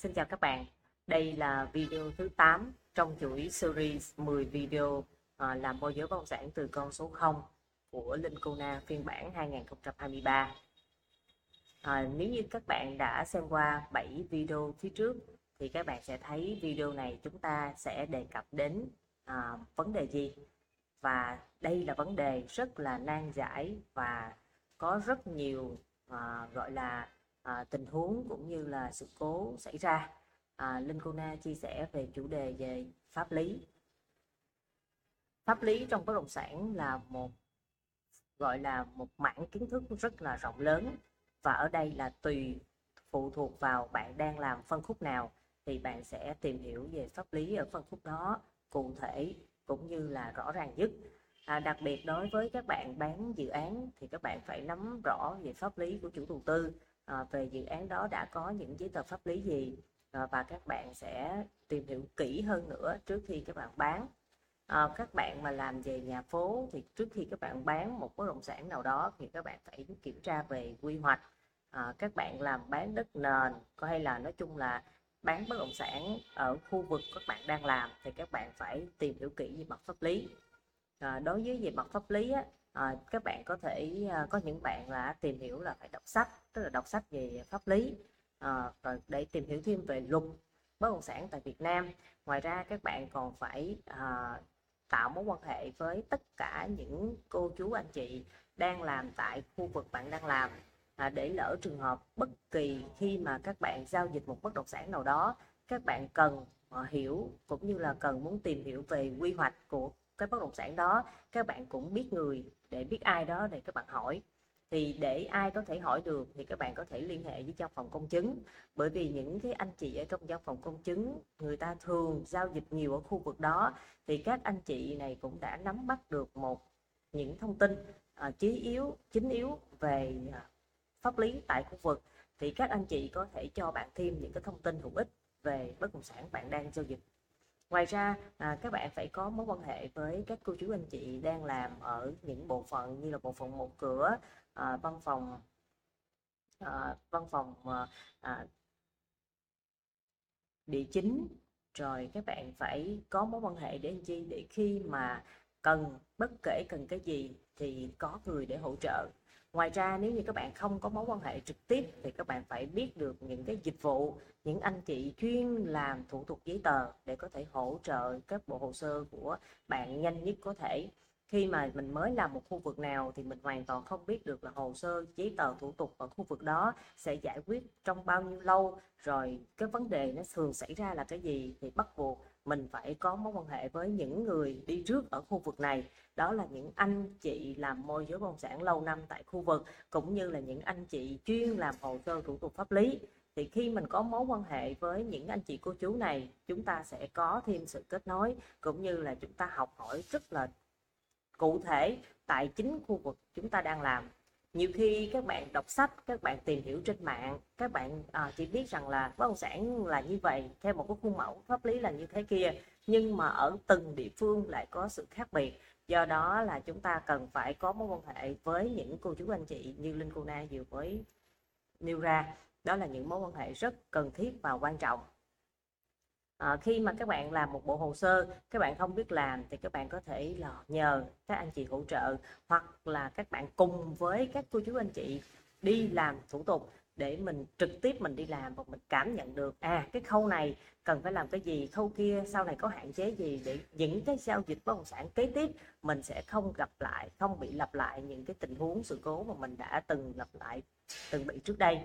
Xin chào các bạn, đây là video thứ 8 trong chuỗi series 10 video à, làm môi giới bất động sản từ con số 0 của Linh Cona phiên bản 2023. À, nếu như các bạn đã xem qua 7 video phía trước thì các bạn sẽ thấy video này chúng ta sẽ đề cập đến à, vấn đề gì và đây là vấn đề rất là nan giải và có rất nhiều à, gọi là à, tình huống cũng như là sự cố xảy ra. À, Linh Cô Na chia sẻ về chủ đề về pháp lý. Pháp lý trong bất động sản là một gọi là một mảng kiến thức rất là rộng lớn và ở đây là tùy phụ thuộc vào bạn đang làm phân khúc nào thì bạn sẽ tìm hiểu về pháp lý ở phân khúc đó cụ thể cũng như là rõ ràng nhất. À, đặc biệt đối với các bạn bán dự án thì các bạn phải nắm rõ về pháp lý của chủ đầu tư à, về dự án đó đã có những giấy tờ pháp lý gì? À, và các bạn sẽ tìm hiểu kỹ hơn nữa trước khi các bạn bán. À, các bạn mà làm về nhà phố thì trước khi các bạn bán một bất động sản nào đó thì các bạn phải kiểm tra về quy hoạch. À, các bạn làm bán đất nền có hay là nói chung là bán bất động sản ở khu vực các bạn đang làm thì các bạn phải tìm hiểu kỹ về mặt pháp lý. À, đối với về mặt pháp lý á, à, các bạn có thể à, có những bạn là tìm hiểu là phải đọc sách tức là đọc sách về pháp lý à, để tìm hiểu thêm về luật bất động sản tại Việt Nam. Ngoài ra các bạn còn phải à, tạo mối quan hệ với tất cả những cô chú anh chị đang làm tại khu vực bạn đang làm à, để lỡ trường hợp bất kỳ khi mà các bạn giao dịch một bất động sản nào đó các bạn cần hiểu cũng như là cần muốn tìm hiểu về quy hoạch của cái bất động sản đó các bạn cũng biết người để biết ai đó để các bạn hỏi. Thì để ai có thể hỏi được thì các bạn có thể liên hệ với văn phòng công chứng. Bởi vì những cái anh chị ở trong văn phòng công chứng người ta thường giao dịch nhiều ở khu vực đó. Thì các anh chị này cũng đã nắm bắt được một những thông tin à, chí yếu chính yếu về à, pháp lý tại khu vực. Thì các anh chị có thể cho bạn thêm những cái thông tin hữu ích về bất động sản bạn đang giao dịch ngoài ra à, các bạn phải có mối quan hệ với các cô chú anh chị đang làm ở những bộ phận như là bộ phận một cửa à, văn phòng à, văn phòng à, à, địa chính. Rồi các bạn phải có mối quan hệ để anh chi? Để khi mà cần bất kể cần cái gì thì có người để hỗ trợ ngoài ra, nếu như các bạn không có mối quan hệ trực tiếp, thì các bạn phải biết được những cái dịch vụ, những anh chị chuyên làm thủ tục giấy tờ để có thể hỗ trợ các bộ hồ sơ của bạn nhanh nhất có thể. Khi mà mình mới làm một khu vực nào thì mình hoàn toàn không biết được là hồ sơ, giấy tờ, thủ tục ở khu vực đó sẽ giải quyết trong bao nhiêu lâu. Rồi cái vấn đề nó thường xảy ra là cái gì thì bắt buộc mình phải có mối quan hệ với những người đi trước ở khu vực này. Đó là những anh chị làm môi giới bất động sản lâu năm tại khu vực, cũng như là những anh chị chuyên làm hồ sơ thủ tục pháp lý. Thì khi mình có mối quan hệ với những anh chị cô chú này, chúng ta sẽ có thêm sự kết nối, cũng như là chúng ta học hỏi rất là cụ thể tại chính khu vực chúng ta đang làm nhiều khi các bạn đọc sách các bạn tìm hiểu trên mạng các bạn à, chỉ biết rằng là bất động sản là như vậy theo một cái khuôn mẫu pháp lý là như thế kia nhưng mà ở từng địa phương lại có sự khác biệt. Do đó là chúng ta cần phải có mối quan hệ với những cô chú anh chị như linh cô na vừa mới nêu ra. Đó là những mối quan hệ rất cần thiết và quan trọng à, khi mà các bạn làm một bộ hồ sơ các bạn không biết làm thì các bạn có thể là nhờ các anh chị hỗ trợ hoặc là các bạn cùng với các cô chú anh chị đi làm thủ tục để mình trực tiếp mình đi làm và mình cảm nhận được à cái khâu này cần phải làm cái gì khâu kia sau này có hạn chế gì để những cái giao dịch bất động sản kế tiếp mình sẽ không gặp lại không bị lặp lại những cái tình huống sự cố mà mình đã từng lặp lại từng bị trước đây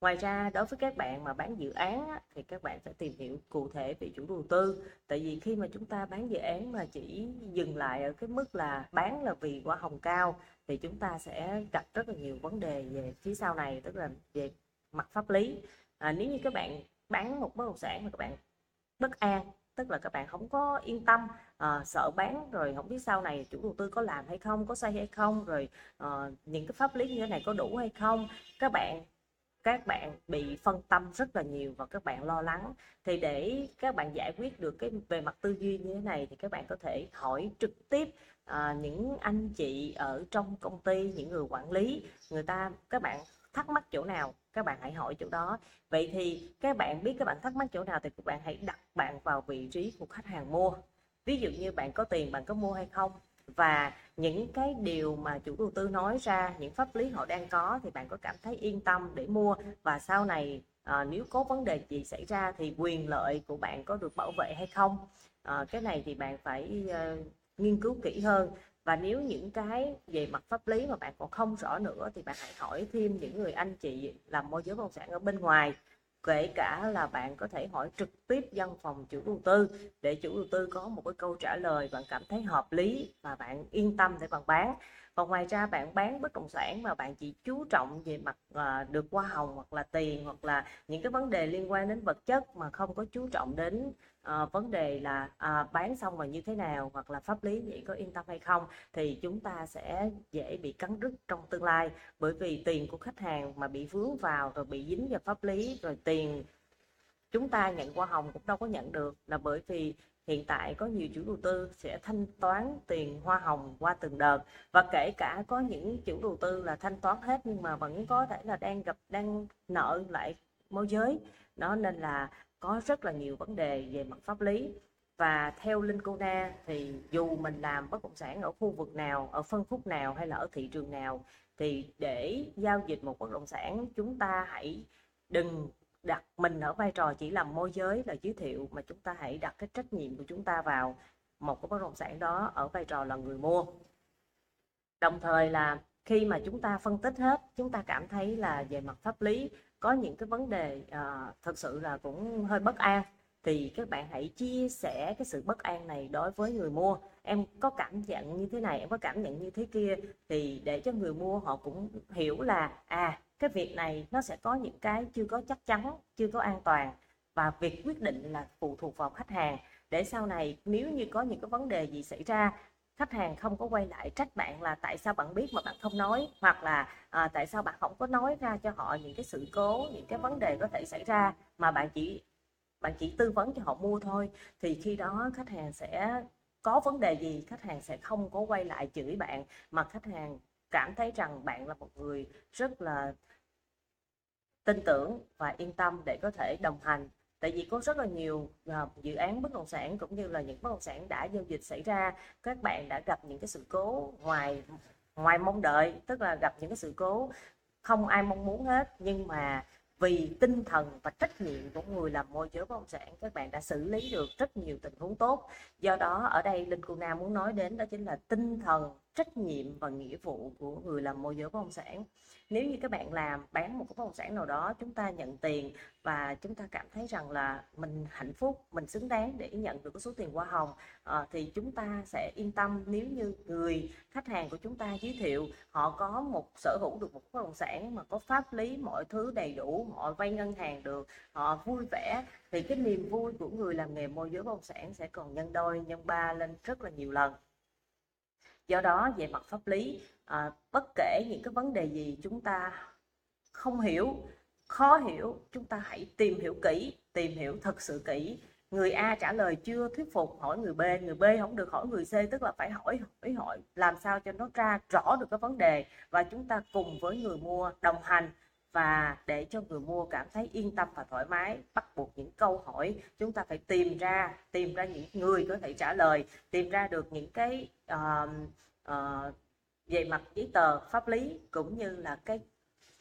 ngoài ra đối với các bạn mà bán dự án á, thì các bạn phải tìm hiểu cụ thể về chủ đầu tư. Tại vì khi mà chúng ta bán dự án mà chỉ dừng lại ở cái mức là bán là vì quả hồng cao thì chúng ta sẽ gặp rất là nhiều vấn đề về phía sau này tức là về mặt pháp lý. À, nếu như các bạn bán một bất động sản mà các bạn bất an tức là các bạn không có yên tâm à, sợ bán rồi không biết sau này chủ đầu tư có làm hay không có xây hay không rồi à, những cái pháp lý như thế này có đủ hay không các bạn các bạn bị phân tâm rất là nhiều và các bạn lo lắng. Thì để các bạn giải quyết được cái về mặt tư duy như thế này thì các bạn có thể hỏi trực tiếp à, những anh chị ở trong công ty những người quản lý. Người ta các bạn thắc mắc chỗ nào các bạn hãy hỏi chỗ đó. Vậy thì các bạn biết các bạn thắc mắc chỗ nào thì các bạn hãy đặt bạn vào vị trí của khách hàng mua. Ví dụ như bạn có tiền bạn có mua hay không? Và những cái điều mà chủ đầu tư nói ra những pháp lý họ đang có thì bạn có cảm thấy yên tâm để mua. Và sau này à, nếu có vấn đề gì xảy ra thì quyền lợi của bạn có được bảo vệ hay không? À, cái này thì bạn phải à, nghiên cứu kỹ hơn. Và nếu những cái về mặt pháp lý mà bạn còn không rõ nữa thì bạn hãy hỏi thêm những người anh chị làm môi giới bất động sản ở bên ngoài kể cả là bạn có thể hỏi trực tiếp văn phòng chủ đầu tư để chủ đầu tư có một cái câu trả lời bạn cảm thấy hợp lý và bạn yên tâm để bạn bán còn ngoài ra bạn bán bất động sản mà bạn chỉ chú trọng về mặt à, được hoa hồng hoặc là tiền hoặc là những cái vấn đề liên quan đến vật chất mà không có chú trọng đến à, vấn đề là à, bán xong rồi như thế nào hoặc là pháp lý vậy có yên tâm hay không thì chúng ta sẽ dễ bị cắn rứt trong tương lai. Bởi vì tiền của khách hàng mà bị vướng vào rồi bị dính vào pháp lý rồi tiền chúng ta nhận hoa hồng cũng đâu có nhận được là bởi vì hiện tại có nhiều chủ đầu tư sẽ thanh toán tiền hoa hồng qua từng đợt và kể cả có những chủ đầu tư là thanh toán hết nhưng mà vẫn có thể là đang gặp đang nợ lại môi giới. Đó nên là có rất là nhiều vấn đề về mặt pháp lý. Và theo Linh Cô Na thì dù mình làm bất động sản ở khu vực nào, ở phân khúc nào hay là ở thị trường nào thì để giao dịch một bất động sản chúng ta hãy đừng đặt mình ở vai trò chỉ làm môi giới là giới thiệu mà chúng ta hãy đặt cái trách nhiệm của chúng ta vào một cái bất động sản đó ở vai trò là người mua. Đồng thời là khi mà chúng ta phân tích hết chúng ta cảm thấy là về mặt pháp lý có những cái vấn đề uh, thật sự là cũng hơi bất an thì các bạn hãy chia sẻ cái sự bất an này đối với người mua. Em có cảm nhận như thế này em có cảm nhận như thế kia thì để cho người mua họ cũng hiểu là à cái việc này nó sẽ có những cái chưa có chắc chắn chưa có an toàn và việc quyết định là phụ thuộc vào khách hàng. Để sau này nếu như có những cái vấn đề gì xảy ra khách hàng không có quay lại trách bạn là tại sao bạn biết mà bạn không nói hoặc là à, tại sao bạn không có nói ra cho họ những cái sự cố những cái vấn đề có thể xảy ra mà bạn chỉ bạn chỉ tư vấn cho họ mua thôi thì khi đó khách hàng sẽ có vấn đề gì khách hàng sẽ không có quay lại chửi bạn mà khách hàng cảm thấy rằng bạn là một người rất là tin tưởng và yên tâm để có thể đồng hành. Tại vì có rất là nhiều uh, dự án bất động sản cũng như là những bất động sản đã giao dịch xảy ra các bạn đã gặp những cái sự cố ngoài ngoài mong đợi tức là gặp những cái sự cố không ai mong muốn hết. Nhưng mà vì tinh thần và trách nhiệm của người làm môi giới bất động sản các bạn đã xử lý được rất nhiều tình huống tốt. Do đó ở đây linh cô nam muốn nói đến đó chính là tinh thần trách nhiệm và nghĩa vụ của người làm môi giới bất động sản. Nếu như các bạn làm bán một cái bất động sản nào đó chúng ta nhận tiền và chúng ta cảm thấy rằng là mình hạnh phúc mình xứng đáng để nhận được cái số tiền hoa hồng à, thì chúng ta sẽ yên tâm. Nếu như người khách hàng của chúng ta giới thiệu họ có một sở hữu được một bất động sản mà có pháp lý mọi thứ đầy đủ họ vay ngân hàng được họ vui vẻ thì cái niềm vui của người làm nghề môi giới bất động sản sẽ còn nhân đôi nhân ba lên rất là nhiều lần do đó về mặt pháp lý à, bất kể những cái vấn đề gì chúng ta không hiểu khó hiểu chúng ta hãy tìm hiểu kỹ tìm hiểu thật sự kỹ. Người A trả lời chưa thuyết phục hỏi người B người B không được hỏi người C tức là phải hỏi hỏi hỏi làm sao cho nó ra rõ được cái vấn đề. Và chúng ta cùng với người mua đồng hành và để cho người mua cảm thấy yên tâm và thoải mái bắt buộc những câu hỏi chúng ta phải tìm ra tìm ra những người có thể trả lời tìm ra được những cái uh, uh, về mặt giấy tờ pháp lý cũng như là cái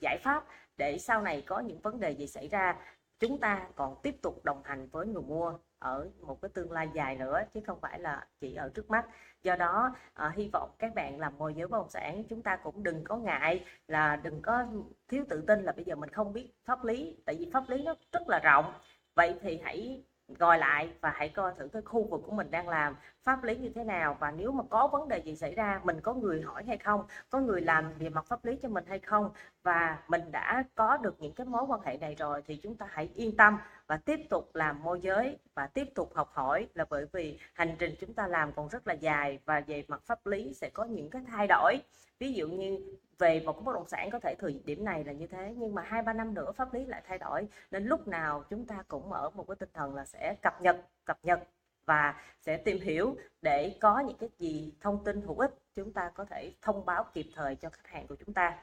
giải pháp để sau này có những vấn đề gì xảy ra chúng ta còn tiếp tục đồng hành với người mua ở một cái tương lai dài nữa chứ không phải là chỉ ở trước mắt. Do đó à, hy vọng các bạn làm môi giới bất động sản chúng ta cũng đừng có ngại là đừng có thiếu tự tin là bây giờ mình không biết pháp lý tại vì pháp lý nó rất là rộng. Vậy thì hãy gọi lại và hãy coi thử cái khu vực của mình đang làm pháp lý như thế nào. Và nếu mà có vấn đề gì xảy ra mình có người hỏi hay không có người làm về mặt pháp lý cho mình hay không và mình đã có được những cái mối quan hệ này rồi thì chúng ta hãy yên tâm và tiếp tục làm môi giới và tiếp tục học hỏi là bởi vì hành trình chúng ta làm còn rất là dài và về mặt pháp lý sẽ có những cái thay đổi. Ví dụ như về một cái bất động sản có thể thời điểm này là như thế, nhưng mà hai ba năm nữa pháp lý lại thay đổi, nên lúc nào chúng ta cũng ở một cái tinh thần là sẽ cập nhật cập nhật và sẽ tìm hiểu để có những cái gì thông tin hữu ích chúng ta có thể thông báo kịp thời cho khách hàng của chúng ta.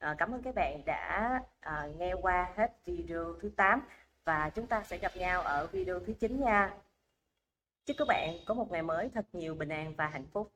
À, cảm ơn các bạn đã à, nghe qua hết video thứ 8 và chúng ta sẽ gặp nhau ở video thứ 9 nha. Chúc các bạn có một ngày mới thật nhiều bình an và hạnh phúc.